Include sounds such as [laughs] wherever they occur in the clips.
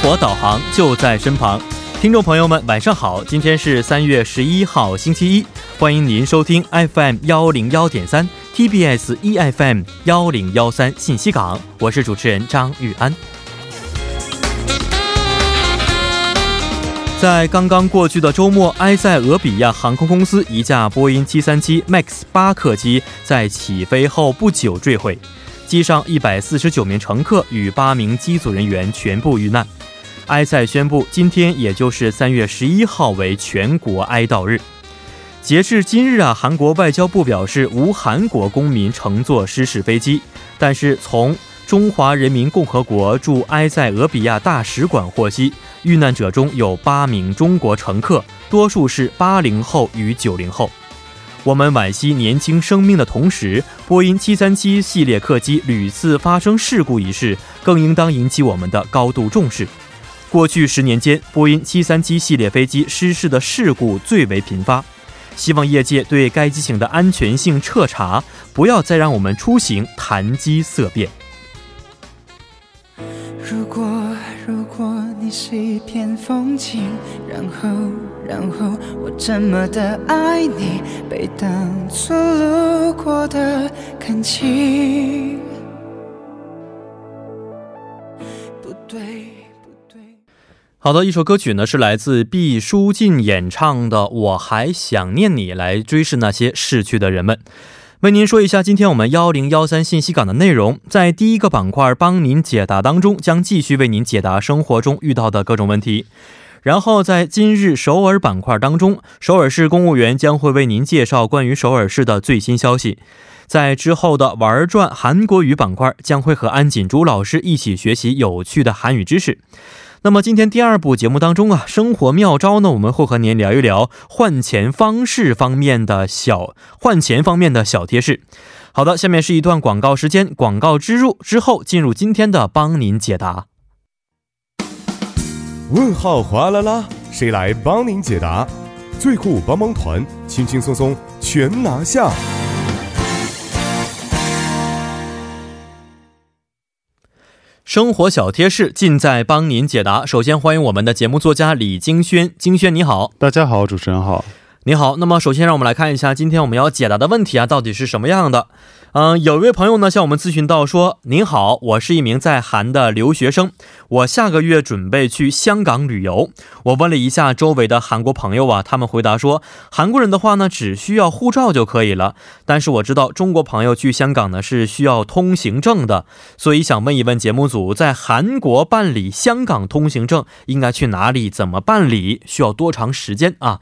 生活导航就在身旁。听众朋友们，晚上好！今天是三月十一号，星期一，欢迎您收听 FM 幺零幺点三 TBS EFM 幺零幺三信息港，我是主持人张玉安。在刚刚过去的周末，埃塞俄比亚航空公司一架波音737 MAX 八客机在起飞后不久坠毁，机上一百四十九名乘客与八名机组人员全部遇难。埃塞宣布，今天也就是三月十一号为全国哀悼日。截至今日啊，韩国外交部表示无韩国公民乘坐失事飞机，但是从中华人民共和国驻埃塞俄比亚大使馆获悉，遇难者中有八名中国乘客，多数是八零后与九零后。我们惋惜年轻生命的同时，波音737系列客机屡次发生事故一事，更应当引起我们的高度重视。过去十年间，波音737系列飞机失事的事故最为频发。希望业界对该机型的安全性彻查，不要再让我们出行谈机色变。如果如果你是一片风景，然后然后我这么的爱你，被当作路过的感情，不对。好的，一首歌曲呢是来自毕书尽演唱的《我还想念你》，来追视那些逝去的人们。为您说一下，今天我们幺零幺三信息港的内容，在第一个板块帮您解答当中，将继续为您解答生活中遇到的各种问题。然后在今日首尔板块当中，首尔市公务员将会为您介绍关于首尔市的最新消息。在之后的玩转韩国语板块，将会和安锦珠老师一起学习有趣的韩语知识。那么今天第二部节目当中啊，生活妙招呢，我们会和您聊一聊换钱方式方面的小换钱方面的小贴士。好的，下面是一段广告时间，广告植入之后进入今天的帮您解答。问号哗啦啦，谁来帮您解答？最酷帮帮团，轻轻松松全拿下。生活小贴士尽在帮您解答。首先欢迎我们的节目作家李金轩，金轩你好，大家好，主持人好，你好。那么首先让我们来看一下今天我们要解答的问题啊，到底是什么样的？嗯，有一位朋友呢向我们咨询到说：“您好，我是一名在韩的留学生，我下个月准备去香港旅游。我问了一下周围的韩国朋友啊，他们回答说，韩国人的话呢只需要护照就可以了。但是我知道中国朋友去香港呢是需要通行证的，所以想问一问节目组，在韩国办理香港通行证应该去哪里？怎么办理？需要多长时间啊？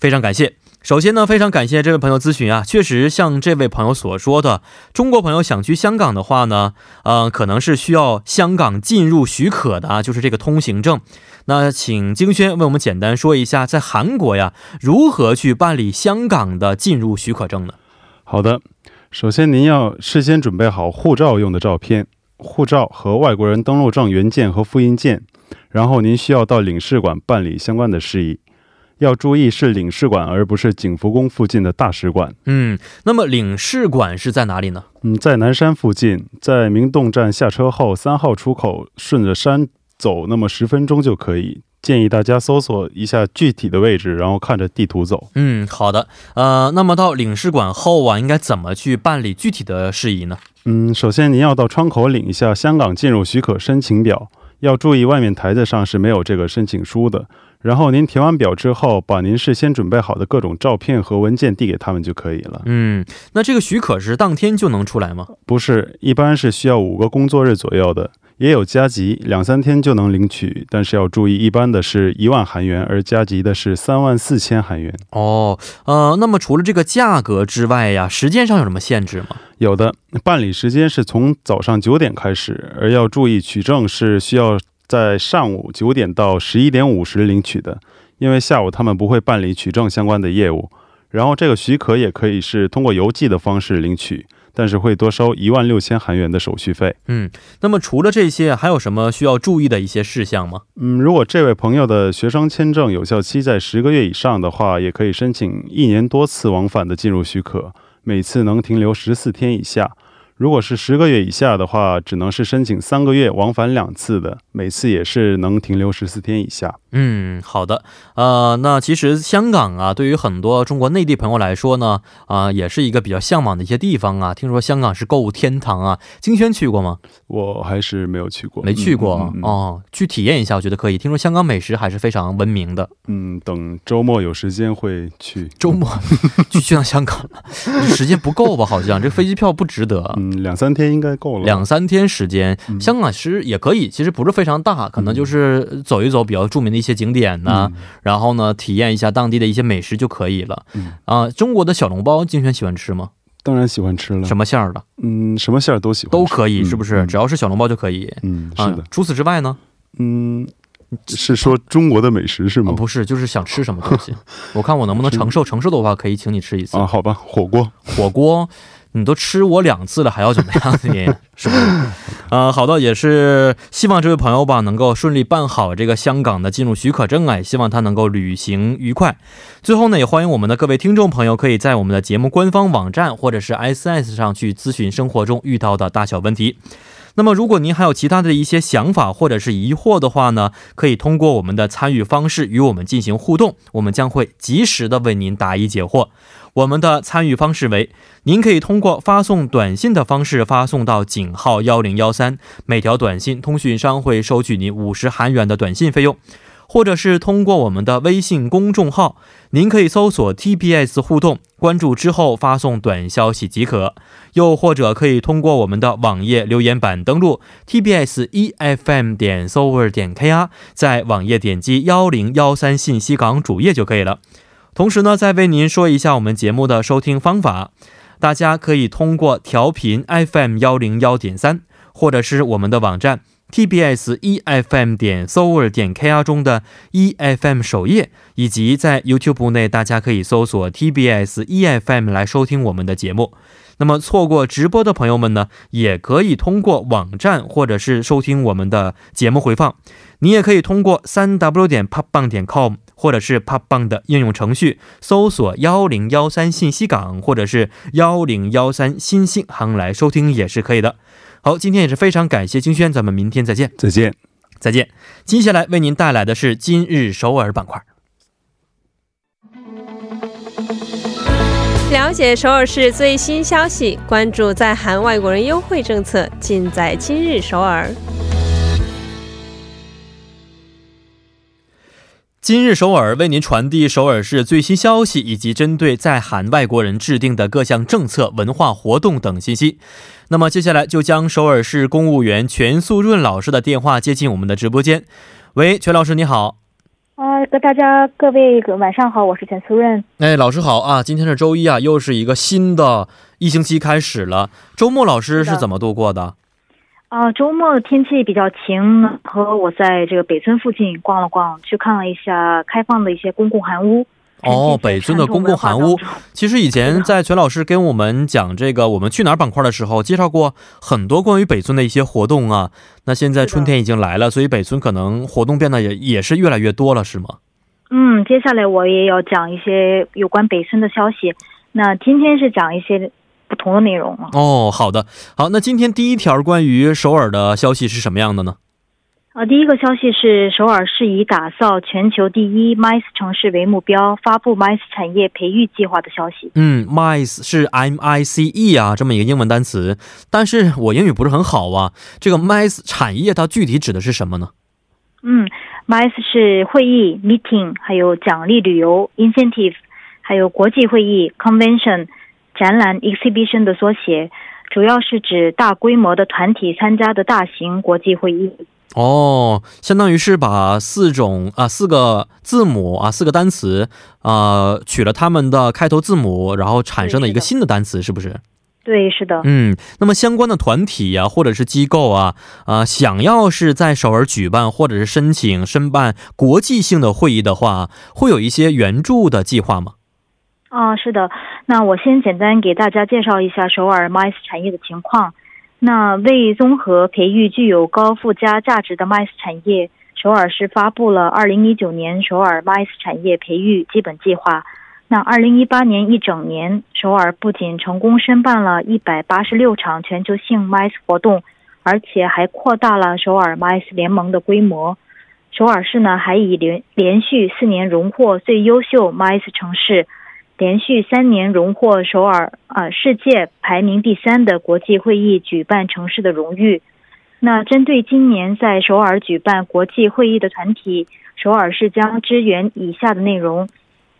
非常感谢。”首先呢，非常感谢这位朋友咨询啊，确实像这位朋友所说的，中国朋友想去香港的话呢，呃，可能是需要香港进入许可的啊，就是这个通行证。那请金轩为我们简单说一下，在韩国呀，如何去办理香港的进入许可证呢？好的，首先您要事先准备好护照用的照片、护照和外国人登录证原件和复印件，然后您需要到领事馆办理相关的事宜。要注意是领事馆，而不是景福宫附近的大使馆。嗯，那么领事馆是在哪里呢？嗯，在南山附近，在明洞站下车后三号出口，顺着山走，那么十分钟就可以。建议大家搜索一下具体的位置，然后看着地图走。嗯，好的。呃，那么到领事馆后啊，应该怎么去办理具体的事宜呢？嗯，首先您要到窗口领一下香港进入许可申请表，要注意外面台子上是没有这个申请书的。然后您填完表之后，把您事先准备好的各种照片和文件递给他们就可以了。嗯，那这个许可是当天就能出来吗？不是，一般是需要五个工作日左右的，也有加急，两三天就能领取。但是要注意，一般的是一万韩元，而加急的是三万四千韩元。哦，呃，那么除了这个价格之外呀，时间上有什么限制吗？有的，办理时间是从早上九点开始，而要注意取证是需要。在上午九点到十一点五十领取的，因为下午他们不会办理取证相关的业务。然后这个许可也可以是通过邮寄的方式领取，但是会多收一万六千韩元的手续费。嗯，那么除了这些，还有什么需要注意的一些事项吗？嗯，如果这位朋友的学生签证有效期在十个月以上的话，也可以申请一年多次往返的进入许可，每次能停留十四天以下。如果是十个月以下的话，只能是申请三个月往返两次的，每次也是能停留十四天以下。嗯，好的。呃，那其实香港啊，对于很多中国内地朋友来说呢，啊、也是一个比较向往的一些地方啊。听说香港是购物天堂啊，金轩去过吗？我还是没有去过，没去过、嗯嗯嗯哦，去体验一下，我觉得可以。听说香港美食还是非常闻名的。嗯，等周末有时间会去。周末 [laughs] 去去趟香港了，时间不够吧？好像这飞机票不值得。嗯，两三天应该够了。两三天时间，嗯香港其实也可以，其实不是非常大，可能就是走一走比较著名的一些景点呢，嗯然后呢体验一下当地的一些美食就可以了。嗯啊、中国的小笼包，金轩喜欢吃吗？当然喜欢吃了。什么馅儿的嗯，什么馅儿都喜欢，都可以，是不是？嗯只要是小笼包就可以。嗯，是啊的。除此之外呢？嗯，是说中国的美食是啊，吗？不是，就是想吃什么东西，[laughs] 我看我能不能承受。承受的话，可以请你吃一次。啊，好吧，火锅。火锅，你都吃我两次了，还要怎么样？你 [laughs] 是不是？呃，好的，也是希望这位朋友吧能够顺利办好这个香港的进入许可证，啊，也，希望他能够旅行愉快。最后呢，也欢迎我们的各位听众朋友可以在我们的节目官方网站或者是 SS 上去咨询生活中遇到的大小问题。那么，如果您还有其他的一些想法或者是疑惑的话呢，可以通过我们的参与方式与我们进行互动，我们将会及时的为您答疑解惑。我们的参与方式为：您可以通过发送短信的方式发送到井号幺零幺三，每条短信通讯商会收取您五十韩元的短信费用。或者是通过我们的微信公众号，您可以搜索 TBS 互动，关注之后发送短消息即可。又或者可以通过我们的网页留言板登录 tbs efm 点 s o v e r 点 kr，在网页点击幺零幺三信息港主页就可以了。同时呢，再为您说一下我们节目的收听方法，大家可以通过调频 FM 幺零幺点三，或者是我们的网站 TBS EFM 点 s o v e r 点 kr 中的 EFM 首页，以及在 YouTube 内，大家可以搜索 TBS EFM 来收听我们的节目。那么错过直播的朋友们呢，也可以通过网站或者是收听我们的节目回放。你也可以通过三 w 点 p o p b a n g 点 com 或者是 p o p b a n g 的应用程序搜索幺零幺三信息港或者是幺零幺三新信行来收听也是可以的。好，今天也是非常感谢金轩，咱们明天再见，再见。再见。接下来为您带来的是今日首尔板块。了解首尔市最新消息，关注在韩外国人优惠政策，尽在今日首尔。今日首尔为您传递首尔市最新消息，以及针对在韩外国人制定的各项政策、文化活动等信息。那么接下来就将首尔市公务员全素润老师的电话接进我们的直播间。喂，全老师你好。啊，各大家各位晚上好，我是全素润。哎，老师好啊！今天是周一啊，又是一个新的一星期开始了。周末老师是怎么度过的？啊，周末天气比较晴，和我在这个北村附近逛了逛，去看了一下开放的一些公共韩屋。哦，北村的公共韩屋。其实以前在全老师跟我们讲这个“我们去哪儿”板块的时候，介绍过很多关于北村的一些活动啊。那现在春天已经来了，所以北村可能活动变得也也是越来越多了，是吗？嗯，接下来我也要讲一些有关北村的消息。那今天是讲一些不同的内容了。哦，好的，好。那今天第一条关于首尔的消息是什么样的呢？呃，第一个消息是首尔是以打造全球第一 MICE 城市为目标，发布 MICE 产业培育计划的消息。嗯，MICE 是 M I C E 啊，这么一个英文单词，但是我英语不是很好啊。这个 MICE 产业它具体指的是什么呢？嗯，MICE 是会议 meeting，还有奖励旅游 incentive，还有国际会议 convention，展览 exhibition 的缩写，主要是指大规模的团体参加的大型国际会议。哦，相当于是把四种啊四个字母啊四个单词啊、取了它们的开头字母，然后产生了一个新的单词，是不是？对，是的。嗯，那么相关的团体呀、或者是机构啊，啊、想要是在首尔举办或者是申请申办国际性的会议的话，会有一些援助的计划吗？啊，是的。那我先简单给大家介绍一下首尔 MICE 产业的情况。那为综合培育具有高附加价值的 MICE 产业，首尔市发布了2019年首尔 MICE 产业培育基本计划，那二零一八年一整年，首尔不仅成功申办了一百八十六场全球性 MICE 活动，而且还扩大了首尔 MICE 联盟的规模。首尔市呢，还以连连续四年荣获最优秀 MICE 城市，连续三年荣获首尔啊世界排名第三的国际会议举办城市的荣誉。那针对今年在首尔举办国际会议的团体，首尔市将支援以下的内容：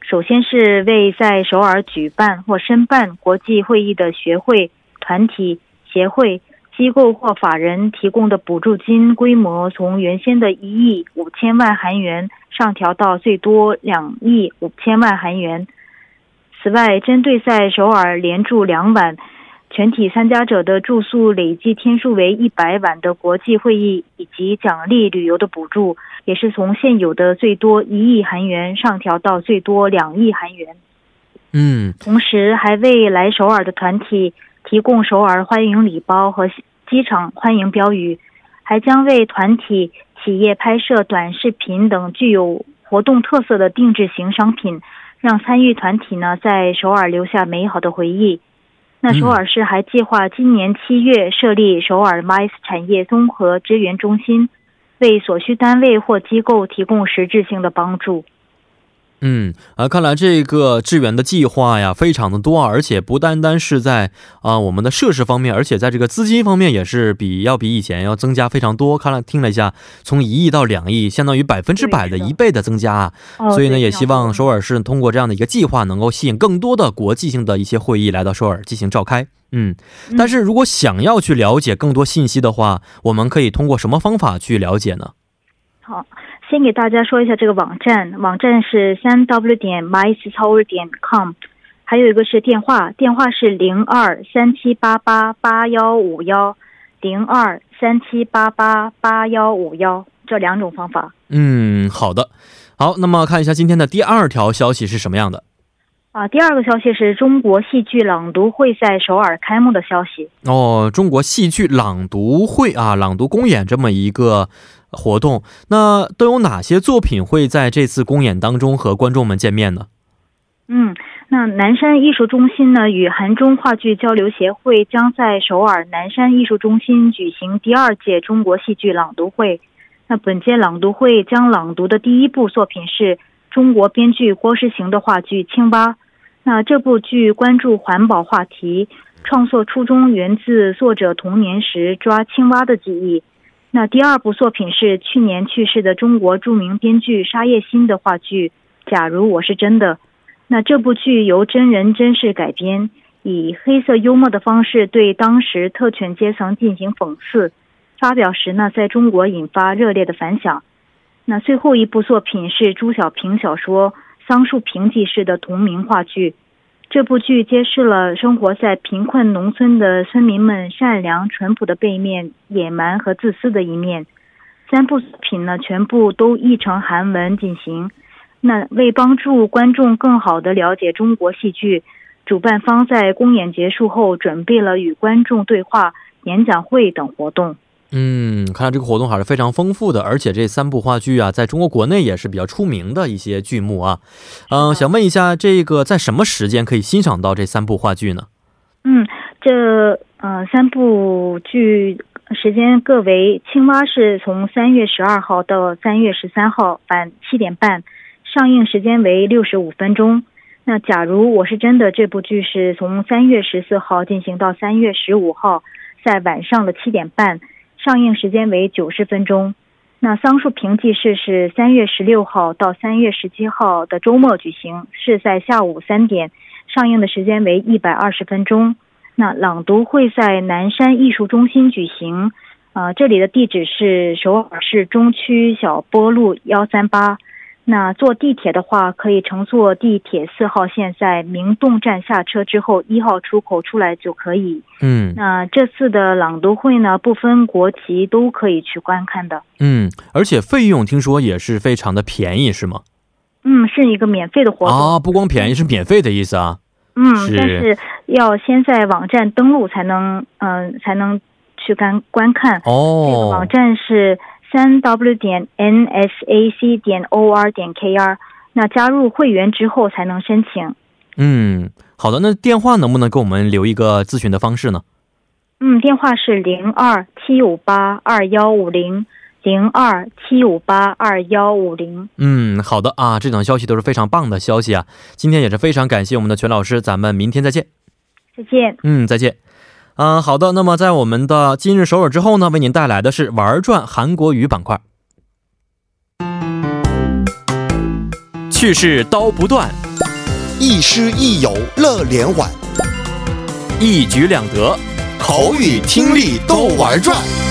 首先是为在首尔举办或申办国际会议的学会、团体、协会。机构或法人提供的补助金规模从原先的一亿五千万韩元上调到最多两亿五千万韩元。此外，针对在首尔连住两晚、全体参加者的住宿累计天数为一百晚的国际会议以及奖励旅游的补助，也是从现有的最多一亿韩元上调到最多两亿韩元。嗯，同时还为来首尔的团体提供首尔欢迎礼包和。机场欢迎标语，还将为团体、企业拍摄短视频等具有活动特色的定制型商品，让参与团体呢在首尔留下美好的回忆。那首尔市还计划今年七月设立首尔 MICE 产业综合支援中心，为所需单位或机构提供实质性的帮助。嗯啊，看来这个支援的计划呀，非常的多，而且不单单是在啊我们的设施方面，而且在这个资金方面也是比要比以前要增加非常多。看了听了一下，从一亿到两亿，相当于百分之百的一倍的增加啊。所以呢，也希望首尔市通过这样的一个计划，能够吸引更多的国际性的一些会议来到首尔进行召开。嗯，但是如果想要去了解更多信息的话，我们可以通过什么方法去了解呢？好。先给大家说一下这个网站，网站是三 w 点 myseoul 点 com，还有一个是电话，电话是零二三七八八八幺五幺，零二三七八八八幺五幺，这两种方法。嗯，好的，好，那么看一下今天的第二条消息是什么样的？啊，第二个消息是中国戏剧朗读会在首尔开幕的消息。哦，中国戏剧朗读会啊，朗读公演这么一个。活动那都有哪些作品会在这次公演当中和观众们见面呢？嗯，那南山艺术中心呢与韩中话剧交流协会将在首尔南山艺术中心举行第二届中国戏剧朗读会。那本届朗读会将朗读的第一部作品是中国编剧郭世行的话剧《青蛙》。那这部剧关注环保话题，创作初衷源自作者童年时抓青蛙的记忆。那第二部作品是去年去世的中国著名编剧沙叶新的话剧《假如我是真的》。那这部剧由真人真事改编，以黑色幽默的方式对当时特权阶层进行讽刺。发表时呢，在中国引发热烈的反响。那最后一部作品是朱小平小说《桑树平记事》的同名话剧。这部剧揭示了生活在贫困农村的村民们善良淳朴的背面，野蛮和自私的一面。三部作品呢，全部都译成韩文进行。那为帮助观众更好的了解中国戏剧，主办方在公演结束后准备了与观众对话、演讲会等活动。嗯，看来这个活动还是非常丰富的，而且这三部话剧啊，在中国国内也是比较出名的一些剧目啊。嗯，想问一下，这个在什么时间可以欣赏到这三部话剧呢？嗯，这呃三部剧时间各为：青蛙是从三月十二号到三月十三号晚七点半，上映时间为六十五分钟。那假如我是真的，这部剧是从三月十四号进行到三月十五号，在晚上的七点半。上映时间为九十分钟。那桑树坪记事是三月十六号到三月十七号的周末举行，是在下午三点。上映的时间为一百二十分钟。那朗读会在南山艺术中心举行，啊，这里的地址是首尔市中区小波路幺三八。那坐地铁的话，可以乘坐地铁四号线，在明洞站下车之后，一号出口出来就可以。嗯，那这次的朗读会呢，不分国籍都可以去观看的。嗯，而且费用听说也是非常的便宜，是吗？嗯，是一个免费的活动啊，不光便宜，是免费的意思啊。嗯，但是要先在网站登录才能，嗯，才能去观观看。哦，这个网站是。三 w 点 n s a c 点 o r 点 k r，那加入会员之后才能申请。嗯，好的，那电话能不能给我们留一个咨询的方式呢？嗯，电话是零二七五八二幺五零零二七五八二幺五零。嗯，好的啊，这等消息都是非常棒的消息啊！今天也是非常感谢我们的全老师，咱们明天再见。再见。嗯，再见。嗯，好的。那么在我们的今日首尔之后呢，为您带来的是玩转韩国语板块。趣事刀不断，亦师亦友乐连环，一举两得。口语听力都玩转。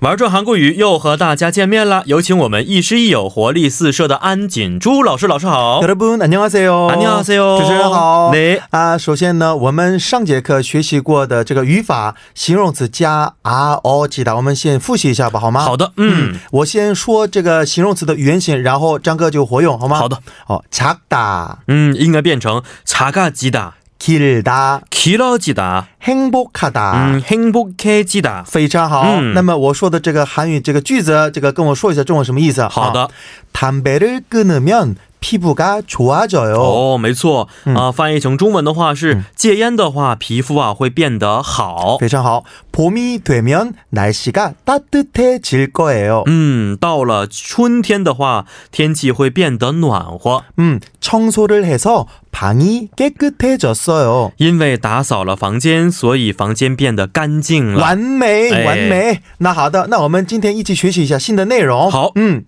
玩转韩国语又和大家见面了，有请我们亦师亦友、活力四射的安锦珠老师。老师好。 여러분 안녕하세요。 안녕하세요。 主持人好。네。 啊，首先呢，我们上节课学习过的这个语法，形容词加 r o 记得，我们先复习一下吧，好吗？好的，嗯，我先说这个形容词的原型，然后张哥就活用，好吗？好的。哦，작다， 嗯，应该变成작아지다。 길다， 길어지다， 행복하다， 嗯，행복해지다， 非常好。嗯、那么我说的这个韩语这个句子，这个跟我说一下中文什么意思？好的，담배를끊으면皮肤가좋아져요。 哦，没错啊、呃，翻译成中文的话是、嗯、戒烟的话，皮肤啊会变得好，非常好。봄이되면날씨가따뜻해질거예요。 嗯，到了春天的话，天气会变得暖和。嗯，청소를해서 방이깨끗해졌어요。 因为打扫了房间，所以房间变得干净了。完美，完美。哎、那好的，那我们今天一起学习一下新的内容。好，嗯，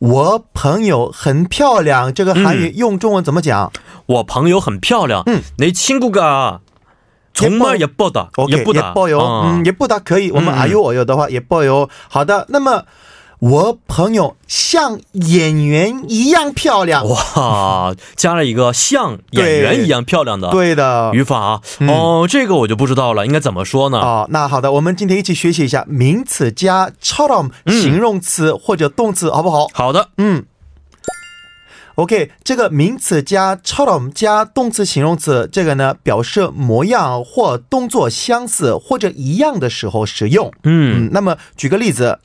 我朋友很漂亮。这个韩语用中文怎么讲？嗯、我朋友很漂亮。嗯， 내 친구가 정말예쁘다。 OK， 예쁘다。 예뻐요。 嗯，예쁘다可以。我们啊有我有的话예뻐요。 好的，那么。 我朋友像演员一样漂亮，哇！加了一个像演员一样漂亮的，对的语法啊。哦，这个我就不知道了，应该怎么说呢？哦，那好的，我们今天一起学习一下名词加처럼形容词或者动词，好不好？好的，嗯。OK，这个名词加처럼加动词形容词，这个呢表示模样或动作相似或者一样的时候使用。嗯，嗯那么举个例子。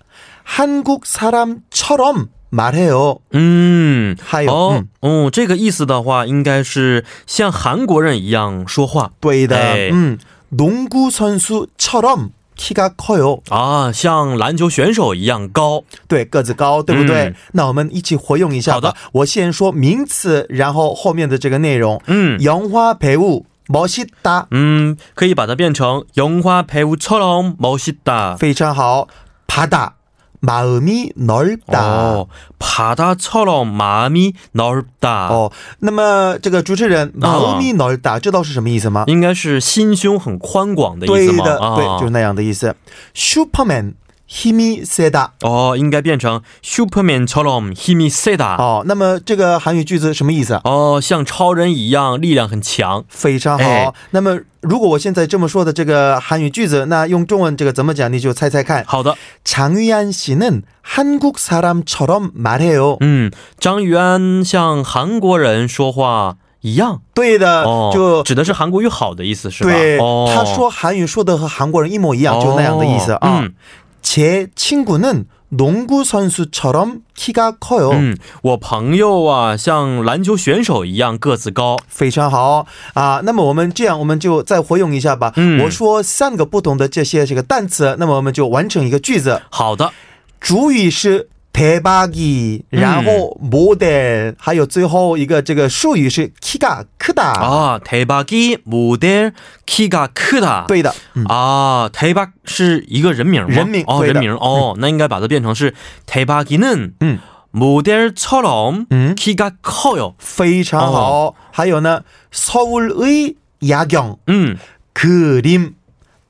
한국 사람처럼 말해요. 嗯，还有哦，嗯哦，这个意思的话，应该是像韩国人一样说话。对的，哎嗯， 농구 선수처럼 키가 커요. 啊，像篮球选手一样高。对，个子高，对不对？嗯那我们一起活用一下吧。好的，我先说名词，然后后面的这个内容。嗯 영화배우 멋있다， 嗯，可以把它变成영화배우처럼멋있다。 非常好。바다 마음이 넓다。 哦，바다처럼마음이넓다。 哦，那么这个主持人啊 마음이 넓다，知道是什么意思吗？应该是心胸很宽广的意思吗？对的，啊、对，就是那样的意思。Superman 힘이세다。 哦，应该变成 Superman처럼 힘이 세다。 哦，那么这个韩语句子什么意思？哦，像超人一样，力量很强。非常好。哎那么如果我现在这么说的这个韩语句子，那用中文这个怎么讲？你就猜猜看。好的， 장위안씨는 한국 사람처럼 말해요。 嗯，张玉安像韩国人说话一样。对的，哦，就指的是韩国语好的意思是吧？对、哦，他说韩语说的和韩国人一模一样，就那样的意思哦啊。嗯 제 친구는 농구 선수처럼 키가 커요。 嗯，我朋友啊，像篮球选手一样个子高。非常好啊！那么我们这样，我们就再活用一下吧。嗯我说三个不同的这些这个单词，那么我们就完成一个句子。好的，主语是 대박이， 然后 model，、还有最后一个这个术语是키가크다。 啊，대박이모델키가크다。 对的，嗯，啊，대박是一个人名吗？人名哦，对的人名哦，那应该把它变成是대박이는 嗯 모델처럼 嗯 키가 커요。 非常好。哦还有呢，서울의야경 嗯， 그림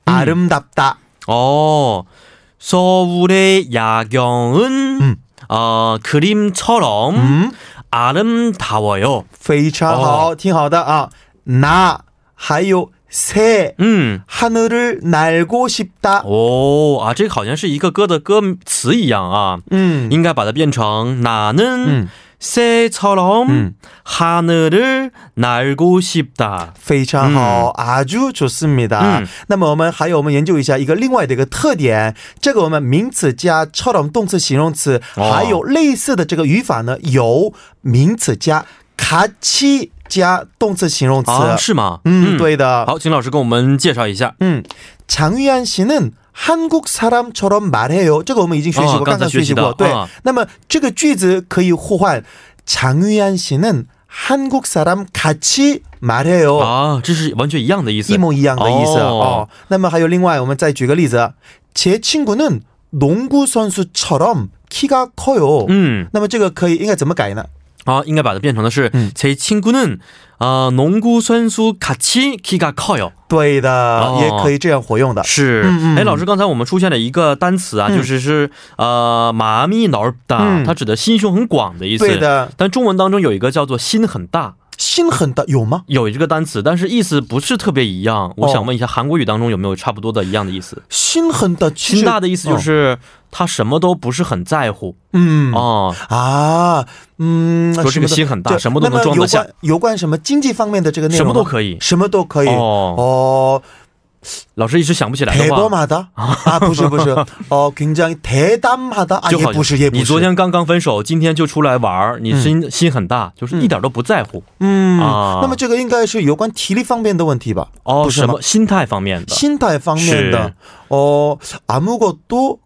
아름답다。 哦， 서울의 야경은 음. 어, 그림처럼 嗯， 아름다워요. 非常好，挺好的啊。나还有새 嗯， 하늘을 날고 싶다。 哦啊，这个好像是一个歌的歌词一样啊，嗯应该把它变成나는 嗯 새처럼 嗯， 하늘을 날고 싶다. 非常好，아주좋습니다。 嗯那么我们还有我们研究一下一个另外的一个特点，这个我们名词加처럼动词形容词，哦还有类似的这个语法呢，有名词加 같이加动词形容词。啊，是吗？嗯，对的。好，请老师给我们介绍一下。嗯，장위안씨는 한국사람처럼말해요。这个我们已经学习过，哦刚刚学习过。对，啊那么这个句子可以互换。장위안씨는 한국사람 같이 말해요。 啊，这是完全一样的意思，一模一样的意思哦哦那么还有另外，我们再举个例子，제친구는농구선수처럼키가커요。 嗯，那么这个可以应该怎么改呢？ 好，应该把它变成的是嗯제 친구는啊，농구선수같이키가커요。 对的，哦也可以这样活用的。是，嗯嗯哎，老师，刚才我们出现了一个单词啊，嗯就是是呃，马密넓다， 嗯它指的心胸很广的意思。对。的，但中文当中有一个叫做心很大， 心很的有吗？有这个单词，但是意思不是特别一样。我想问一下，韩国语当中有没有差不多的一样的意思？心很的，心大的意思就是他什么都不是很在乎。嗯。哦，啊，嗯，说这个心很大，什么都能装得下有关，有关什么经济方面的这个内容什么都可以。什么都可以。哦，哦，老师一时想不起来的 대범 话， 하다啊，不是不是，哦，굉장히대담하다啊，就好也不是也不是，你昨天刚刚分手，今天就出来玩儿，你心、心很大，就是一点都不在乎、嗯啊那么这个应该是有关体力方面的问题吧？哦，不是吗什么心态方面的。心态方面的哦，아무것도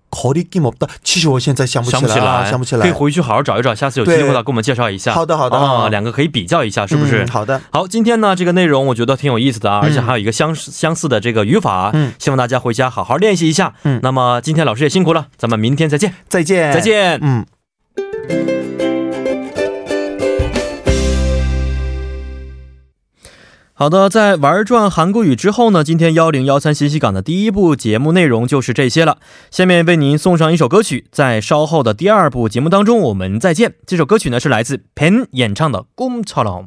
其实我现在想不起来想不起来。可以回去好好找一找下次有机会了给我们介绍一下。好的好的。两个可以比较一下是不是？好的。好今天呢这个内容我觉得挺有意思的啊而且还有一个相似相似的这个语法希望大家回家好好练习一下。那么今天老师也辛苦了咱们明天再见。再见。再见。嗯。好的，在玩转韩国语之后呢，今天幺零幺三信息港的第一部节目内容就是这些了。下面为您送上一首歌曲，在稍后的第二部节目当中我们再见。这首歌曲呢是来自 Pen 演唱的《꿈처럼》。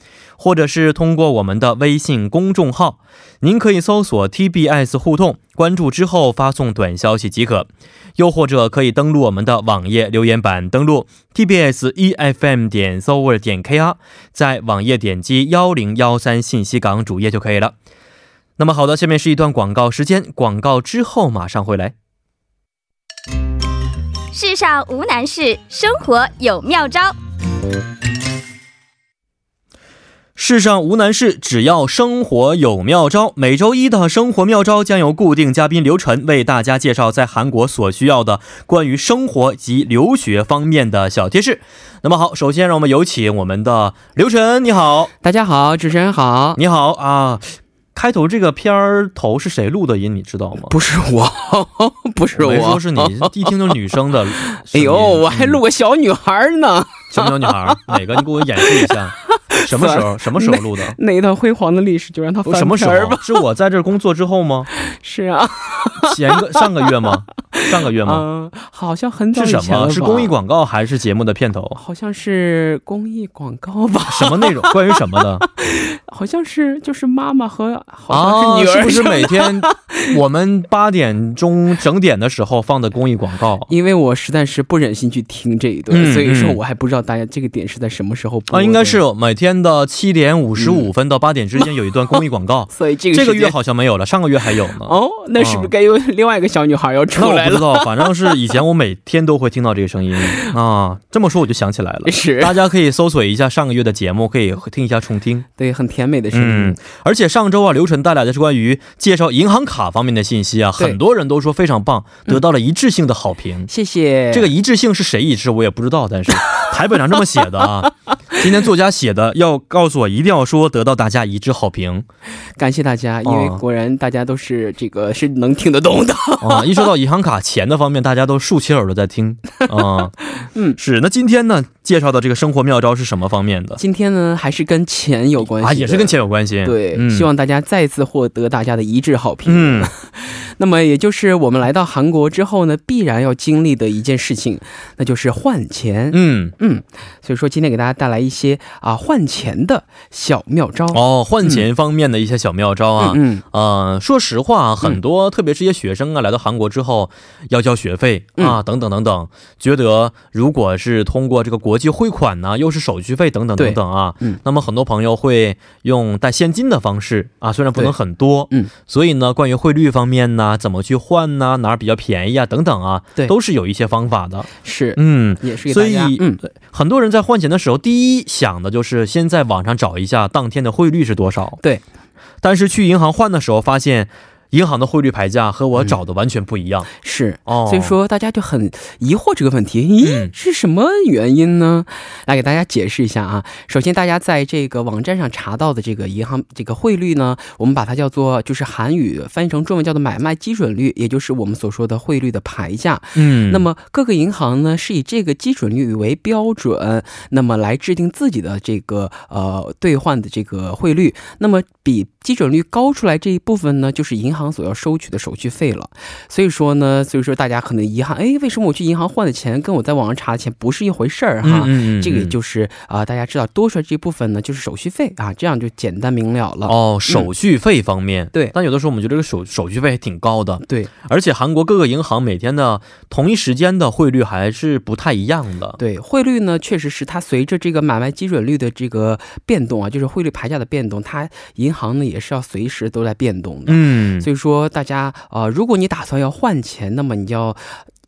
或者是通过我们的微信公众号，您可以搜索 TBS 互动，关注之后发送短消息即可。又或者可以登录我们的网页留言板，登录 tbs efm 点 s o v e r 点 kr，在网页点击幺零幺三信息港主页就可以了。那么好的，下面是一段广告时间，广告之后马上回来。世上无难事，生活有妙招。世上无难事，只要生活有妙招。每周一的生活妙招将由固定嘉宾刘晨为大家介绍在韩国所需要的关于生活及留学方面的小贴士。那么好，首先让我们有请我们的刘晨，你好，大家好，主持人好。你好啊。开头这个片儿头是谁录的音，你知道吗？不是我，[laughs] 不是我，没说是你，一听就是女生的。[laughs] 哎呦，我还录个小女孩呢。什么小女孩？哪个？你给我演示一下。[laughs] 什么时候？什么时候录的？那一段辉煌的历史就让他翻什么时候篇儿吧？？是我在这儿工作之后吗？是啊，前个上个月吗？上个月吗？嗯，好像很早是什么？是公益，广告还是节目的片头？好像是公益广告吧？什么内容？关于什么的？[laughs] 好像是就是妈妈和好像是女儿、是不是每？[laughs] 天我们八点钟整点的时候放的公益广告？因为我实在是不忍心去听这一段，嗯所以说嗯我还不知道大家这个点是在什么时候播啊，应该是每天的七点五十五分到八点之间有一段公益广告。[laughs] 所以这个这个月好像没有了，上个月还有呢。哦，那是不是该有 [laughs] 另外一个小女孩要那出来了？我不知道，反正是以前我每天都会听到这个声音 [laughs] 啊。这么说我就想起来了，是大家可以搜索一下上个月的节目，可以听一下重听。对，很甜美的声音。嗯，而且上周啊，刘晨带来的是关于介绍银行卡方面的信息啊，很多人都说非常棒，得到了一致性的好评。谢谢。这个一致性是谁一致我也不知道，但是 [laughs] 台本上这么写的啊。今天作家写的，要告诉我一定要说得到大家一致好评感谢大家，因为哦果然大家都是这个是能听得懂的。[laughs] 啊！一说到银行卡钱的方面，大家都竖起耳朵在听啊。[laughs] 嗯是。那今天呢，介绍的这个生活妙招是什么方面的今天呢，还是跟钱有关系啊？也是跟钱有关系。对、嗯、希望大家再次获得大家的一致好评。嗯，[laughs] 那么也就是我们来到韩国之后呢，必然要经历的一件事情，那就是换钱。嗯，嗯，所以说今天给大家带来一些啊换钱的小妙招。哦，换钱方面的一些小妙招啊。嗯呃，说实话啊，很多、特别是一些学生啊，来到韩国之后要交学费啊，等等等等，觉得如果是通过这个国际汇款呢，又是手续费等等等等啊，嗯。那么很多朋友会用带现金的方式啊，虽然不能很多，嗯，所以呢，关于汇率方面呢，怎么去换呢，哪儿比较便宜啊，等等啊，对。都是有一些方法的，是，嗯。也是给所以，嗯，对很多人在换钱的时候，第一想的就是先在网上找一下当天的汇率是多少。对，但是去银行换的时候，发现银行的汇率牌价和我找的完全不一样。是。哦，所以说，大家就很疑惑这个问题，咦，嗯是什么原因呢？来给大家解释一下啊。首先，大家在这个网站上查到的这个银行这个汇率呢，我们把它叫做就是韩语翻译成中文叫做买卖基准率，也就是我们所说的汇率的牌价。嗯，那么各个银行呢是以这个基准率为标准，那么来制定自己的这个呃兑换的这个汇率。那么比基准率高出来这一部分呢，就是银行所要收取的手续费了。所以说呢，所以说大家可能遗憾，哎，为什么我去银行换的钱跟我在网上查的钱不是一回事儿哈？嗯嗯嗯这个也就是啊、大家知道多出来这一部分呢，就是手续费啊，这样就简单明了了。哦，手续费方面，对但有的时候我们觉得这个手手续费还挺高的，对而且韩国各个银行每天的同一时间的汇率还是不太一样的。对，汇率呢，确实是它随着这个买卖基准率的这个变动啊，就是汇率牌价的变动，它银行呢也是要随时都在变动的。嗯，所以所以说，大家啊，如果你打算要换钱，那么你要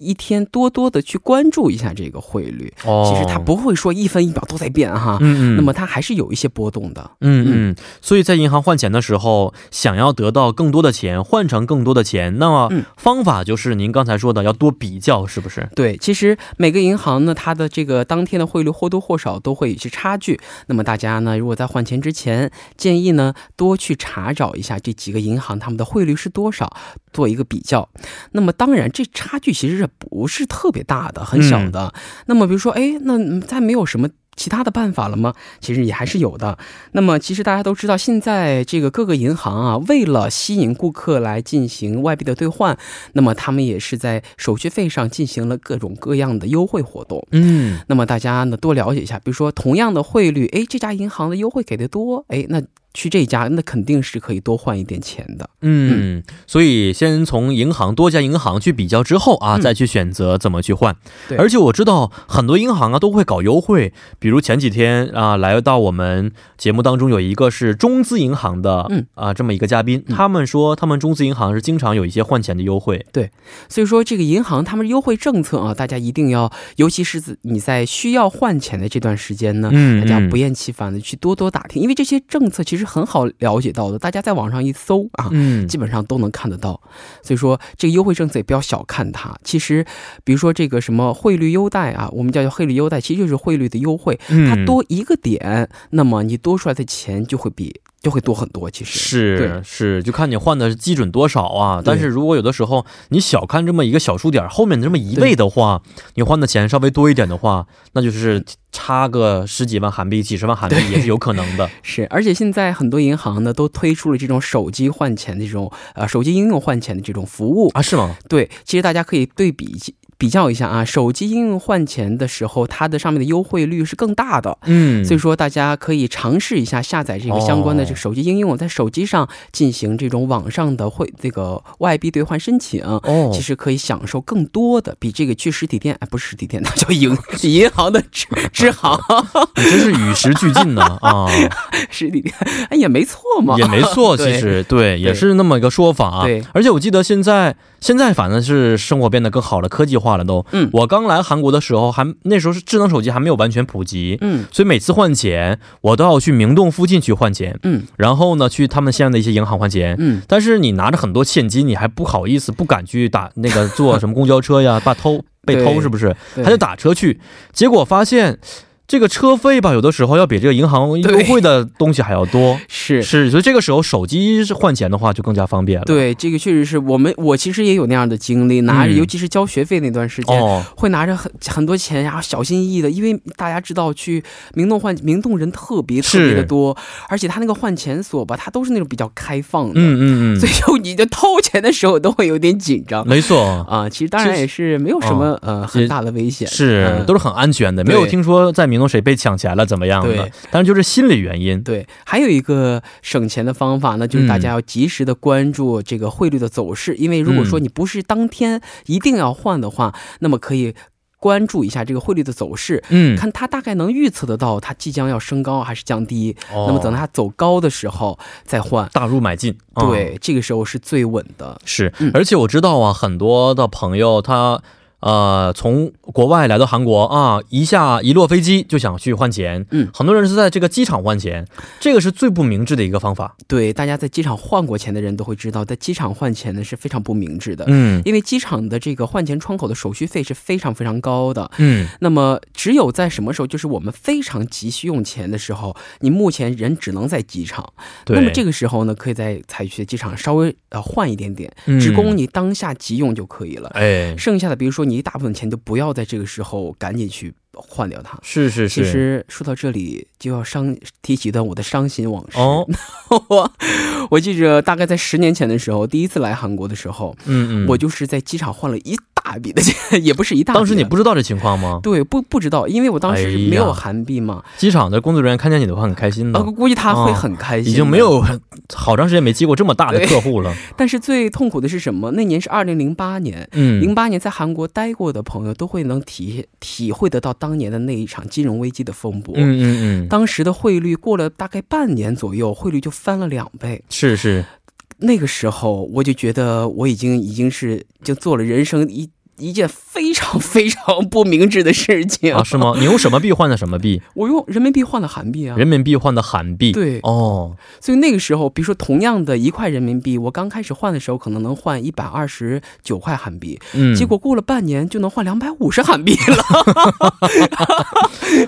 一天多多的去关注一下这个汇率。哦，其实它不会说一分一秒都在变哈，嗯嗯，那么它还是有一些波动的。嗯嗯，所以在银行换钱的时候，想要得到更多的钱，换成更多的钱，那么嗯方法就是您刚才说的，要多比较，是不是？对，其实每个银行呢，它的这个当天的汇率或多或少都会有些差距。那么大家呢，如果在换钱之前，建议呢多去查找一下这几个银行他们的汇率是多少，做一个比较。那么当然，这差距其实是不是特别大的，很小的。那么比如说，哎，那嗯再没有什么。其他的办法了吗？其实也还是有的。那么，其实大家都知道，现在这个各个银行啊，为了吸引顾客来进行外币的兑换，那么他们也是在手续费上进行了各种各样的优惠活动。嗯，那么大家呢多了解一下，比如说同样的汇率，哎，这家银行的优惠给的多，哎，那去这家那肯定是可以多换一点钱的。嗯，所以先从银行多家银行去比较之后啊，嗯。再去选择怎么去换。对。而且我知道很多银行啊都会搞优惠，比如前几天啊来到我们节目当中有一个是中资银行的，嗯。啊这么一个嘉宾，嗯。他们说他们中资银行是经常有一些换钱的优惠。对。所以说，这个银行他们优惠政策啊，大家一定要，尤其是你在需要换钱的这段时间呢，嗯大家不厌其烦的去多多打听，因为这些政策其实很好了解到的，大家在网上一搜啊，嗯基本上都能看得到。所以说，这个优惠政策也不要小看它。其实，比如说这个什么汇率优待啊，我们叫汇率优待，其实就是汇率的优惠。它嗯多一个点，那么你多出来的钱就会比就会多很多。其实是是，就看你换的基准多少啊。但是如果有的时候你小看这么一个小数点后面的这么一位的话，你换的钱稍微多一点的话，那就是差个十几万韩币、几十万韩币也是有可能的。[laughs] 是，而且现在很多银行呢都推出了这种手机换钱的这种呃手机应用换钱的这种服务。啊，是吗？对，其实大家可以对比比较一下啊，手机应用换钱的时候，它的上面的优惠率是更大的。嗯所以说，大家可以尝试一下下载这个相关的这个手机应用，在手机上进行这种网上的汇这个外币兑换申请。哦其实可以享受更多的，比这个去实体店，哎，不是实体店，那叫银 [laughs] 银行的支支行，你真是与时俱进呢啊，[laughs] 实体店，哎，也没错嘛，也没错，[laughs] 其实对，也是那么一个说法啊。对。而且我记得现在现在反正是生活变得更好了，科技化了都。嗯。我刚来韩国的时候还那时候是智能手机还没有完全普及，嗯。所以每次换钱我都要去明洞附近去换钱，嗯。然后呢去他们现在的一些银行换钱。嗯，但是你拿着很多现金，你还不好意思，不敢去打那个坐什么公交车呀，怕偷被偷是不是？对。他就打车去，结果发现这个车费吧，有的时候要比这个银行优惠的东西还要多。是。是，所以这个时候手机是换钱的话就更加方便了。对，这个确实是我们，我其实也有那样的经历，拿着，嗯。尤其是交学费那段时间，哦，会拿着很很多钱，然后小心翼翼的，因为大家知道去明洞换明洞人特别特别的多，而且他那个换钱所吧，他都是那种比较开放的，嗯嗯嗯，所以就你就掏钱的时候都会有点紧张。没错。啊，其实当然也是没有什么、呃很大的危险，是，嗯。都是很安全的，没有听说在明洞谁被抢钱了怎么样的对，但是就是心理原因。对，还有一个省钱的方法呢，就是大家要及时的关注这个汇率的走势，因为如果说你不是当天一定要换的话，那么可以。关注一下这个汇率的走势，嗯，看它大概能预测得到它即将要升高还是降低。哦那么等它走高的时候再换，大入买进，嗯对，这个时候是最稳的。是嗯，而且我知道啊，很多的朋友他。呃，从国外来到韩国啊，一下一落飞机就想去换钱，嗯很多人是在这个机场换钱，这个是最不明智的一个方法。对，大家在机场换过钱的人都会知道，在机场换钱呢是非常不明智的。嗯因为机场的这个换钱窗口的手续费是非常非常高的，嗯，那么只有在什么时候，就是我们非常急需用钱的时候，你目前人只能在机场。对。那么这个时候呢，可以在采取机场稍微呃换一点点，嗯只供你当下急用就可以了。哎，剩下的，比如说你一大部分钱，都不要在这个时候赶紧去换掉它。是是是，其实说到这里，就要伤提起一段我的伤心往事。哦，[laughs] 我我记着，大概在十年前的时候，第一次来韩国的时候，嗯嗯，我就是在机场换了一大笔的钱，也不是一大。当时你不知道这情况吗？对，不不知道，因为我当时没有韩币嘛，机场的工作人员看见你的话很开心的呃，，估计他会很开心、已经没。有好长时间没接过这么大的客户了。[laughs] 但是最痛苦的是什么？那年是二零零八年，嗯，零八年在韩国待过的朋友都会能体体会得到当年的那一场金融危机的风波。嗯嗯嗯，当时的汇率过了大概半年左右，汇率就翻了两倍。是是，那个时候我就觉得我已经已经是就做了人生一一件非常 [laughs] 非常不明智的事情啊，是吗？你用什么币换的什么币？[laughs] 我用人民币换的韩币啊。人民币换的韩币。对哦，所以那个时候，比如说同样的一块人民币，我刚开始换的时候可能能换一百二十九块韩币，嗯，结果过了半年就能换两百五十韩币了。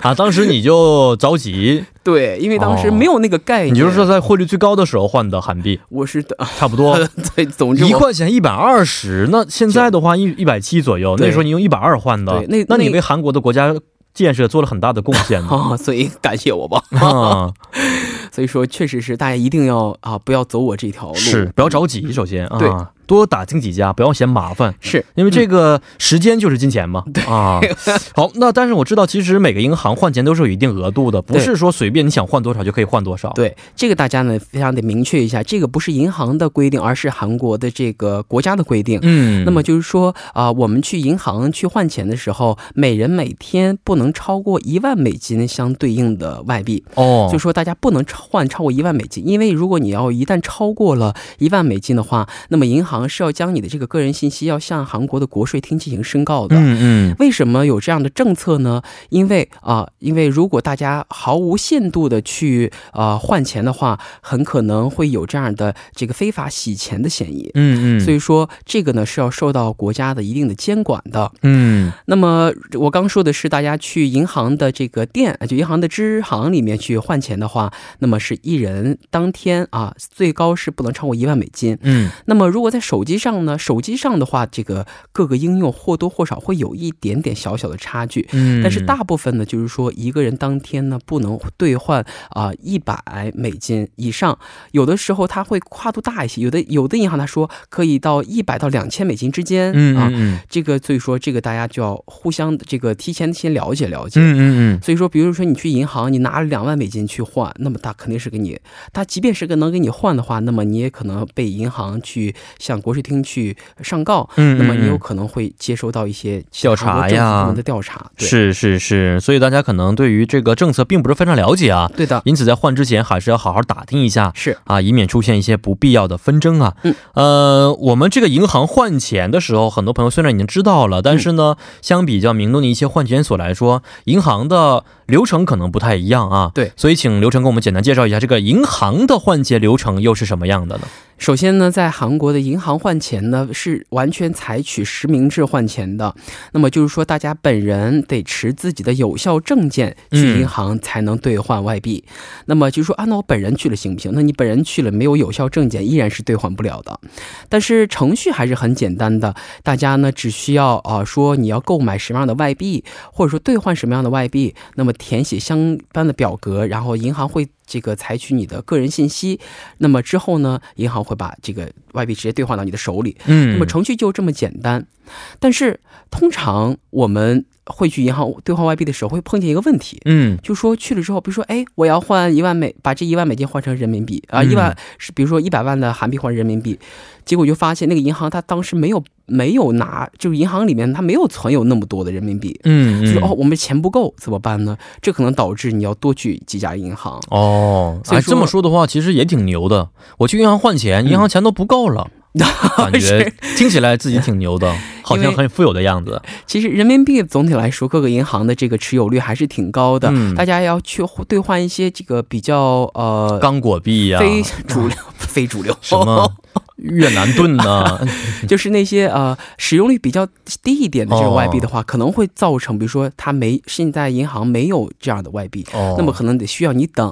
[laughs] 啊，当时你就着急，对，因为当时没有那个概念。你就是说在汇率最高的时候换的韩币，我是的，差不多对，总之一块钱一百二十，那现在的话一一百七左右，对那时候你用一百二换的，那那你为韩国的国家建设做了很大的贡献呢。啊，[laughs] 所以感谢我吧。啊，[laughs] 所以说，确实是大家一定要啊，不要走我这条路。是不要着急，首先啊，对多打听几家，不要嫌麻烦。是因为这个时间就是金钱嘛，对啊，[laughs] 好，那但是我知道，其实每个银行换钱都是有一定额度的，不是说随便你想换多少就可以换多少。，对这个大家呢非常得明确一下，这个不是银行的规定，而是韩国的这个国家的规定。嗯，那么就是说啊、我们去银行去换钱的时候，每人每天不能超过一万美金相对应的外币。哦，就说大家不能超换超过一万美金，因为如果你要一旦超过了一万美金的话，那么银行是要将你的这个个人信息要向韩国的国税厅进行申告的。嗯嗯，为什么有这样的政策呢？因为啊、因为如果大家毫无限度的去呃换钱的话，很可能会有这样的这个非法洗钱的嫌疑。嗯嗯，所以说，这个呢是要受到国家的一定的监管的。嗯那么我刚说的是，大家去银行的这个店，就银行的支行里面去换钱的话，那么是一人当天啊，最高是不能超过一万美金。嗯那么如果在手机上呢，手机上的话，这个各个应用或多或少会有一点点小小的差距。嗯，但是大部分呢，就是说一个人当天呢不能兑换啊一百美金以上，有的时候它会跨度大一些，有的有的银行他说可以到一百到两千美金之间，啊，嗯嗯嗯这个所以说这个大家就要互相这个提前先了解了解。嗯嗯所以说，比如说你去银行，你拿了两万美金去换，那么他肯定是给你，他即便是个能给你换的话，那么你也可能被银行去向国税厅去上告，嗯，那么你有嗯可能会接收到一些调查呀的调查。对，是是是，所以大家可能对于这个政策并不是非常了解啊，对的，因此在换之前还是要好好打听一下。是啊，以免出现一些不必要的纷争啊。嗯，呃，我们这个银行换钱的时候，很多朋友虽然已经知道了，但是呢，相比较明洞的一些换钱所来说，银行的流程可能不太一样啊。对所以请刘成给我们简单介绍一下这个银行的换钱流程又是什么样的呢？首先呢，在韩国的银行换钱呢是完全采取实名制换钱的，那么就是说大家本人得持自己的有效证件去银行才能兑换外币。那么就是说啊，那我本人去了行不行？那你本人去了没有有效证件，依然是兑换不了的。但是程序还是很简单的，大家呢只需要啊说你要购买什么样的外币，或者说兑换什么样的外币，那么填写相关的表格，然后银行会。这个采取你的个人信息，那么之后呢，银行会把这个外币直接兑换到你的手里。嗯，那么程序就这么简单。但是通常我们会去银行兑换外币的时候，会碰见一个问题。嗯，就说去了之后，比如说，哎，我要换一万美，把这一万美金换成人民币啊，嗯一万是比如说一百万的韩币换人民币，结果就发现那个银行它当时没有没有拿，就是银行里面它没有存有那么多的人民币。嗯哦，我们钱不够怎么办呢？这可能导致你要多去几家银行。哦，这么说的话，其实也挺牛的。我去银行换钱，银行钱都不够了，[laughs] 感觉听起来自己挺牛的，好像很富有的样子。其实人民币总体来说，各个银行的这个持有率还是挺高的。嗯。大家要去兑换一些这个比较呃刚果币呀、非主流、[laughs] 非主流。什么？越南盾呐、[laughs] 就是那些呃使用率比较低一点的这种外币的话，可能会造成，比如说它没现在银行没有这样的外币，哦。那么可能得需要你等。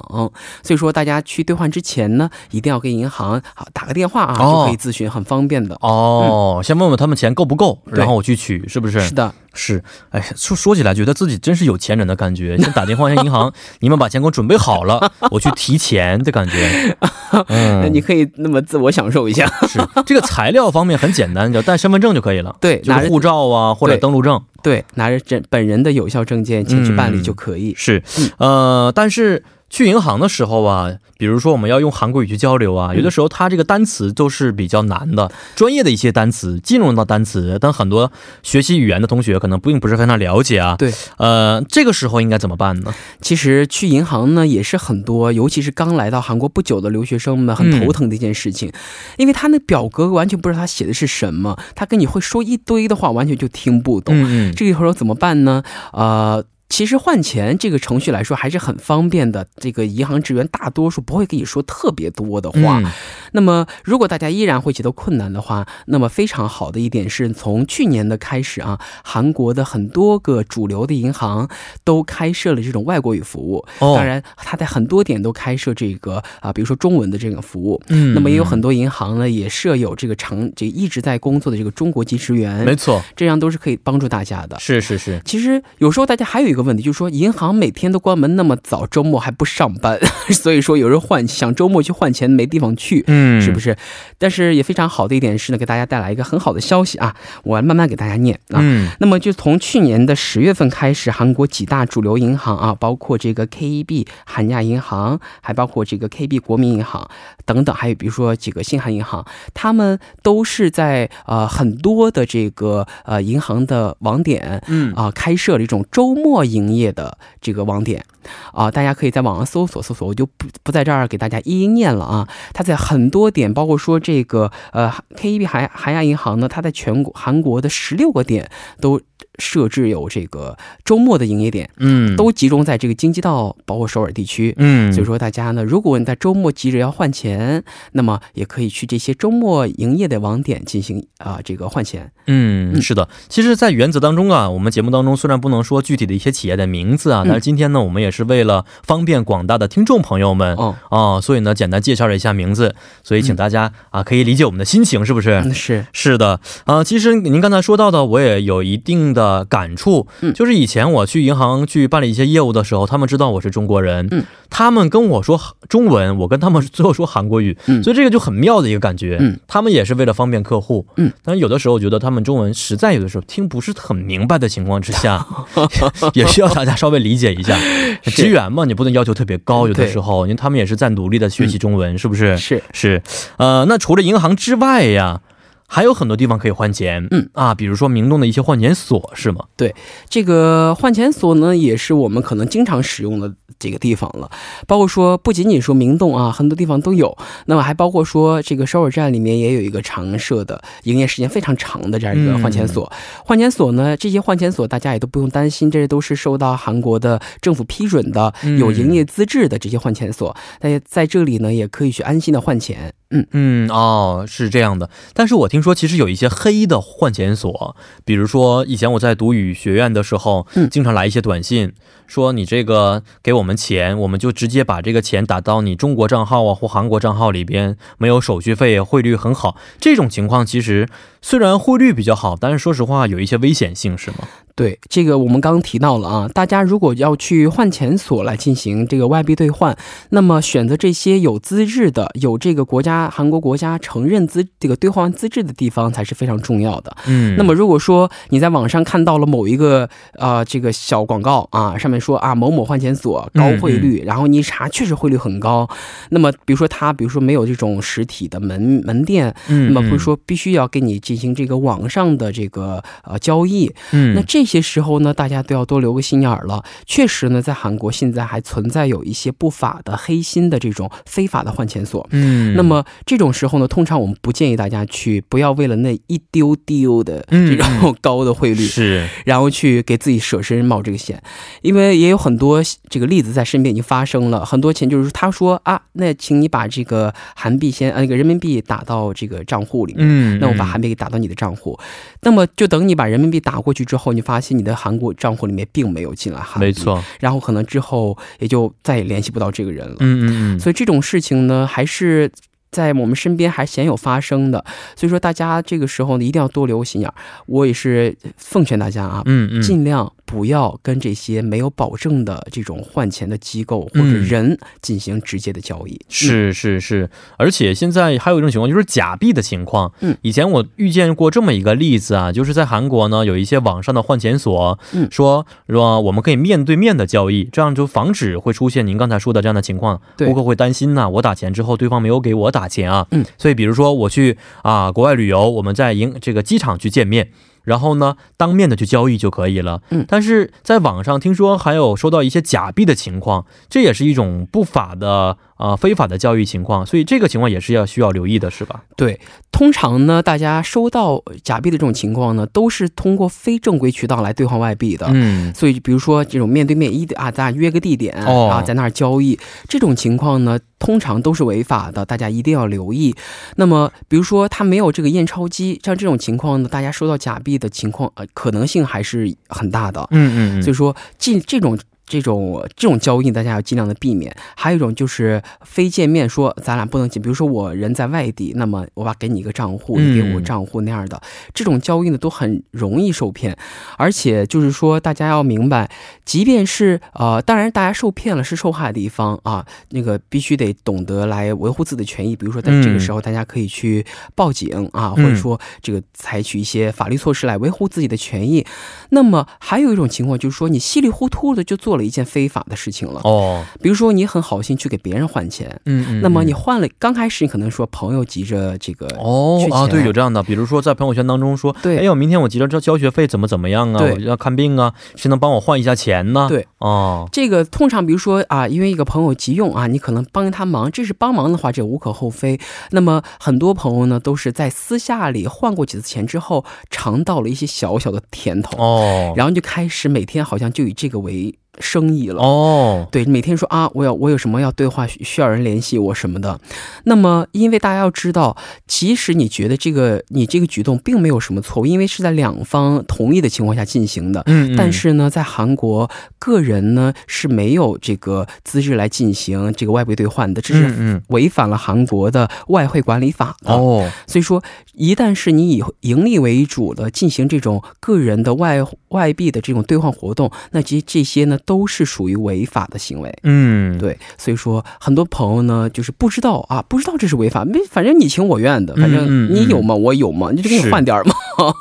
所以说大家去兑换之前呢，一定要跟银行好打个电话啊，哦。就可以咨询，很方便的。哦，先问问他们钱够不够，对然后我去取，是不是？是的，是，哎，说说起来，觉得自己真是有钱人的感觉。[laughs] 先打电话向银行，你们把钱给我准备好了，[laughs] 我去提钱的感觉。那 [laughs] 嗯，你可以那么自我享受一下。是这个材料方面很简单，只要带身份证就可以了。对，拿护照啊，或者登录证。对拿着这本人的有效证件前去办理就可以。是，呃，但是去银行的时候啊，比如说我们要用韩国语去交流啊，有的时候它这个单词都是比较难的，专业的一些单词、金融的单词，但很多学习语言的同学可能并不是非常了解啊。对，呃，这个时候应该怎么办呢？其实去银行呢也是很多，尤其是刚来到韩国不久的留学生们很头疼的一件事情，因为他那表格完全不知道他写的是什么，他跟你会说一堆的话，完全就听不懂。嗯嗯，这个时候怎么办呢？呃。其实换钱这个程序来说还是很方便的，这个银行职员大多数不会跟你说特别多的话。嗯那么，如果大家依然会觉得困难的话，那么非常好的一点是从去年的开始啊，韩国的很多个主流的银行都开设了这种外国语服务。哦当然，它在很多点都开设这个啊，比如说中文的这个服务。嗯那么也有很多银行呢，也设有这个长这一直在工作的这个中国籍职员，没错，这样都是可以帮助大家的。是是是，其实有时候大家还有一个问题，就是说银行每天都关门那么早，周末还不上班，[laughs] 所以说有人换想周末去换钱没地方去，嗯是不是？但是也非常好的一点是呢，给大家带来一个很好的消息啊，我慢慢给大家念啊。嗯那么就从去年的十月份开始，韩国几大主流银行啊，包括这个 KEB 韩亚银行，还包括这个 KB 国民银行等等，还有比如说几个新韩银行，他们都是在呃很多的这个呃银行的网点，嗯啊、开设了一种周末营业的这个网点。啊、大家可以在网上搜索搜索，我就不不在这儿给大家一一念了啊。它在很多点，包括说这个呃 KEB 韩韩亚银行呢，它在全国韩国的十六个点都设置有这个周末的营业点，嗯都集中在这个京畿道，包括首尔地区。嗯，所以说，大家呢，如果你在周末急着要换钱，那么也可以去这些周末营业的网点进行啊、这个换钱。嗯，是的。其实，在原则当中啊，我们节目当中虽然不能说具体的一些企业的名字啊，嗯但是今天呢，我们也是为了方便广大的听众朋友们。哦，啊，所以呢，简单介绍了一下名字，所以请大家啊可以理解我们的心情，是不是？嗯，是，是的，啊、其实您刚才说到的，我也有一定的感触。嗯。就是以前我去银行去办理一些业务的时候，他们知道我是中国人，嗯，他们跟我说中文，我跟他们最后说韩国语，嗯。所以这个就很妙的一个感觉。嗯，他们也是为了方便客户，嗯，但是有的时候我觉得他们中文实在有的时候听不是很明白的情况之下，[laughs] 也需要大家稍微理解一下。职员嘛，你不能要求特别高，有的时候，因为他们也是在努力的学习中文，是不是？是，是，呃，那除了银行之外呀，还有很多地方可以换钱，嗯啊，比如说明洞的一些换钱所，是吗？对这个换钱所呢，也是我们可能经常使用的这个地方了。包括说，不仅仅说明洞啊，很多地方都有。那么还包括说，这个首尔站里面也有一个常设的营业时间非常长的这样一个换钱所。换钱所呢，这些换钱所大家也都不用担心，这些都是受到韩国的政府批准的、嗯有营业资质的这些换钱所。大家在这里呢，也可以去安心的换钱。嗯嗯哦，是这样的。但是我听说，其实有一些黑的换钱所，比如说以前我在读语学院的时候，嗯经常来一些短信，说你这个给我们钱，我们就直接把这个钱打到你中国账号啊或韩国账号里边，没有手续费，汇率很好。这种情况其实虽然汇率比较好，但是说实话有一些危险性，是吗？对，这个我们刚刚提到了啊，大家如果要去换钱所来进行这个外币兑换，那么选择这些有资质的、有这个国家韩国国家承认资这个兑换资质的地方才是非常重要的。嗯，那么如果说你在网上看到了某一个呃这个小广告啊，上面说啊某某换钱所高汇率，然后你一查确实汇率很高，那么比如说他比如说没有这种实体的门门店，嗯，那么会说必须要给你进行这个网上的这个呃交易，嗯，那这些时候呢，大家都要多留个心眼儿了。确实呢，在韩国现在还存在有一些不法的黑心的这种非法的换钱所。嗯，那么这种时候呢，通常我们不建议大家去，不要为了那一丢丢的嗯这种 [laughs] 高的汇率，是。然后去给自己舍身冒这个险，因为也有很多这个例子在身边已经发生了，很多钱就是他说啊，那请你把这个韩币先呃那个人民币打到这个账户里面，嗯，那我把韩币给打到你的账户，那么就等你把人民币打过去之后，你发现你的韩国账户里面并没有进来韩币，没，错，然后可能之后也就再也联系不到这个人了。嗯嗯嗯，所以这种事情呢，还是在我们身边还鲜有发生的。所以说，大家这个时候呢，一定要多留心眼儿。我也是奉劝大家啊，嗯嗯，尽量不要跟这些没有保证的这种换钱的机构或者嗯人进行直接的交易。是是是，而且现在还有一种情况就是假币的情况。嗯以前我遇见过这么一个例子啊，就是在韩国呢，有一些网上的换钱所，嗯说说我们可以面对面的交易，这样就防止会出现您刚才说的这样的情况。对顾客会担心呐、我打钱之后对方没有给我打钱啊。嗯，所以比如说我去啊国外旅游，我们在营这个机场去见面。然后呢，当面的去交易就可以了。嗯但是在网上听说还有收到一些假币的情况，这也是一种不法的啊、呃非法的交易情况，所以这个情况也是要需要留意的，是吧？对，通常呢，大家收到假币的这种情况呢，都是通过非正规渠道来兑换外币的。嗯，所以，比如说这种面对面一啊，咱俩约个地点、哦啊，在那儿交易，这种情况呢，通常都是违法的，大家一定要留意。那么，比如说他没有这个验钞机，像这种情况呢，大家收到假币的情况，呃，可能性还是很大的。嗯嗯嗯，所以说，进这种。这种这种交易，大家要尽量的避免。还有一种就是非见面说，咱俩不能见。比如说我人在外地，那么我把给你一个账户，你给我账户那样的，这种交易呢都很容易受骗。而且就是说，大家要明白，即便是呃，当然大家受骗了是受害的一方啊，那个必须得懂得来维护自己的权益。比如说，在这个时候，大家可以去报警啊，或者说这个采取一些法律措施来维护自己的权益。那么还有一种情况就是说，你稀里糊涂的就做了一件非法的事情了。哦，比如说，你很好心去给别人换钱。嗯嗯，那么你嗯换了，刚开始你可能说朋友急着这个缺哦啊，对，有这样的，比如说在朋友圈当中说，对哎呦，明天我急着交交学费，怎么怎么样啊？我要看病啊，谁能帮我换一下钱呢？对，哦，这个通常比如说啊，因为一个朋友急用啊，你可能帮他忙，这是帮忙的话，这无可厚非。那么很多朋友呢，都是在私下里换过几次钱之后，尝到了一些小小的甜头，哦，然后就开始每天好像就以这个为生意了。哦，对，每天说啊，我要我有什么要对话，需需要人联系我什么的。那么，因为大家要知道，即使你觉得这个你这个举动并没有什么错误，因为是在两方同意的情况下进行的。嗯，嗯但是呢，在韩国，个人呢是没有这个资质来进行这个外币兑换的，这是违反了韩国的外汇管理法的。哦，所以说，一旦是你以盈利为主的进行这种个人的外外币的这种兑换活动，那这这些呢都是属于违法的行为。嗯，对，所以说很多朋友呢就是不知道啊，不知道这是违法，没反正你情我愿的，反正你有吗？我有吗？[laughs] 你就给你换点儿嘛。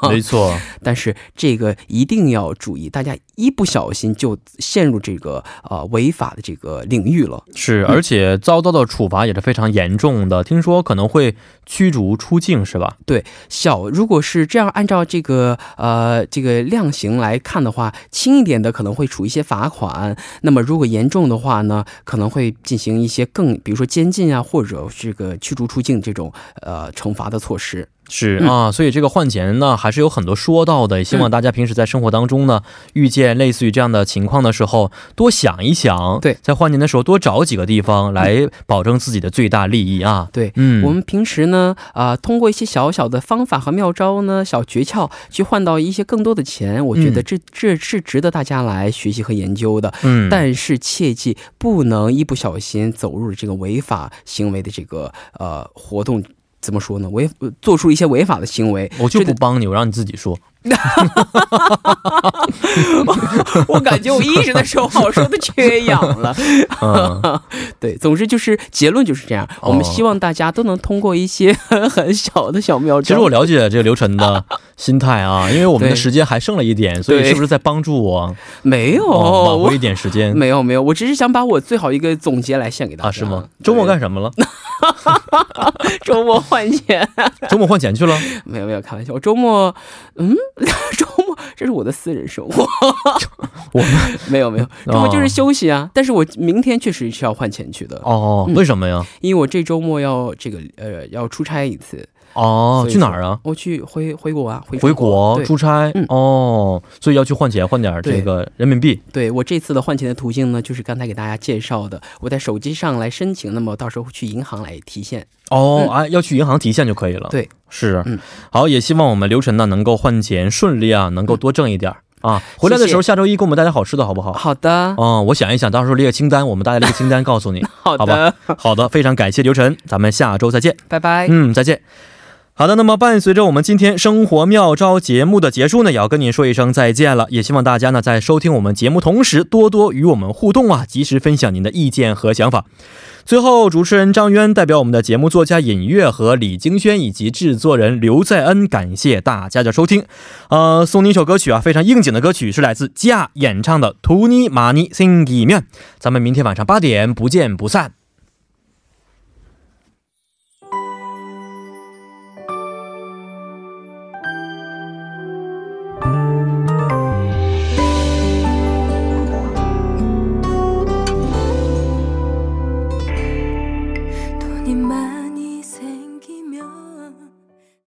没错，[laughs] 但是这个一定要注意，大家一不小心就陷入这个呃违法的这个领域了。是，而且遭到的处罚也是非常严重的，听说可能会驱逐出境，是吧？对小如果是这样按照这个呃这个量刑来看的话，轻一点的可能会处一些罚款，那么如果严重的话呢，可能会进行一些更比如说监禁啊，或者这个驱逐出境这种呃惩罚的措施。嗯是啊，所以这个换钱呢，还是有很多说到的。也希望大家平时在生活当中呢，遇见类似于这样的情况的时候，多想一想。对在换钱的时候多找几个地方来保证自己的最大利益啊。对，嗯，我们平时呢，啊、通过一些小小的方法和妙招呢，小诀窍，去换到一些更多的钱，我觉得嗯这、这是值得大家来学习和研究的。嗯，但是切记不能一不小心走入这个违法行为的这个呃活动。怎么说呢？违呃做出一些违法的行为，我就不帮你，我让你自己说。[laughs] 我感觉我一直在说话，我说的缺氧了。嗯，[laughs] 对，总之就是结论就是这样。哦我们希望大家都能通过一些 [laughs] 很小的小妙招。其实我了解这个刘晨的心态啊，因为我们的时间还剩了一点，所以是不是在帮助我没有，哦挽我回一点时间没有没有，我只是想把我最好一个总结来献给大家。啊？是吗？周末干什么了？对？周末换钱？周末换钱去了？没有没有，开玩笑。我周末，嗯，[laughs] 周末这是我的私人生活。[laughs] 我没有没有，周末就是休息啊。但是我明天确实是要换钱去的，哦，嗯为什么呀？因为我这周末要这个呃要出差一次。哦，去哪儿啊？我去回回国啊，回回国出差、嗯哦，所以要去换钱，换点这个人民币。对我这次的换钱的途径呢，就是刚才给大家介绍的，我在手机上来申请，那么到时候去银行来提现。哦，嗯啊，要去银行提现就可以了。，对，是，嗯好，也希望我们刘晨呢能够换钱顺利啊，能够多挣一点儿、啊。回来的时候，下周一给我们带点好吃的好不好？好的，嗯，我想一想，到时候列个清单，我们大家列个清单告诉你。[laughs] 好好吧的，好的，非常感谢刘晨，咱们下周再见。拜拜。嗯，再见。好的，那么伴随着我们今天生活妙招节目的结束呢，也要跟您说一声再见了。也希望大家呢在收听我们节目同时，多多与我们互动啊，及时分享您的意见和想法。最后，主持人张渊代表我们的节目作家尹月和李京轩以及制作人刘在恩，感谢大家的收听。呃，送您一首歌曲啊，非常应景的歌曲，是来自嘉演唱的《图尼玛尼辛里面》。咱们明天晚上八点不见不散。